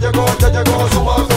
Já llegó, já llegó su.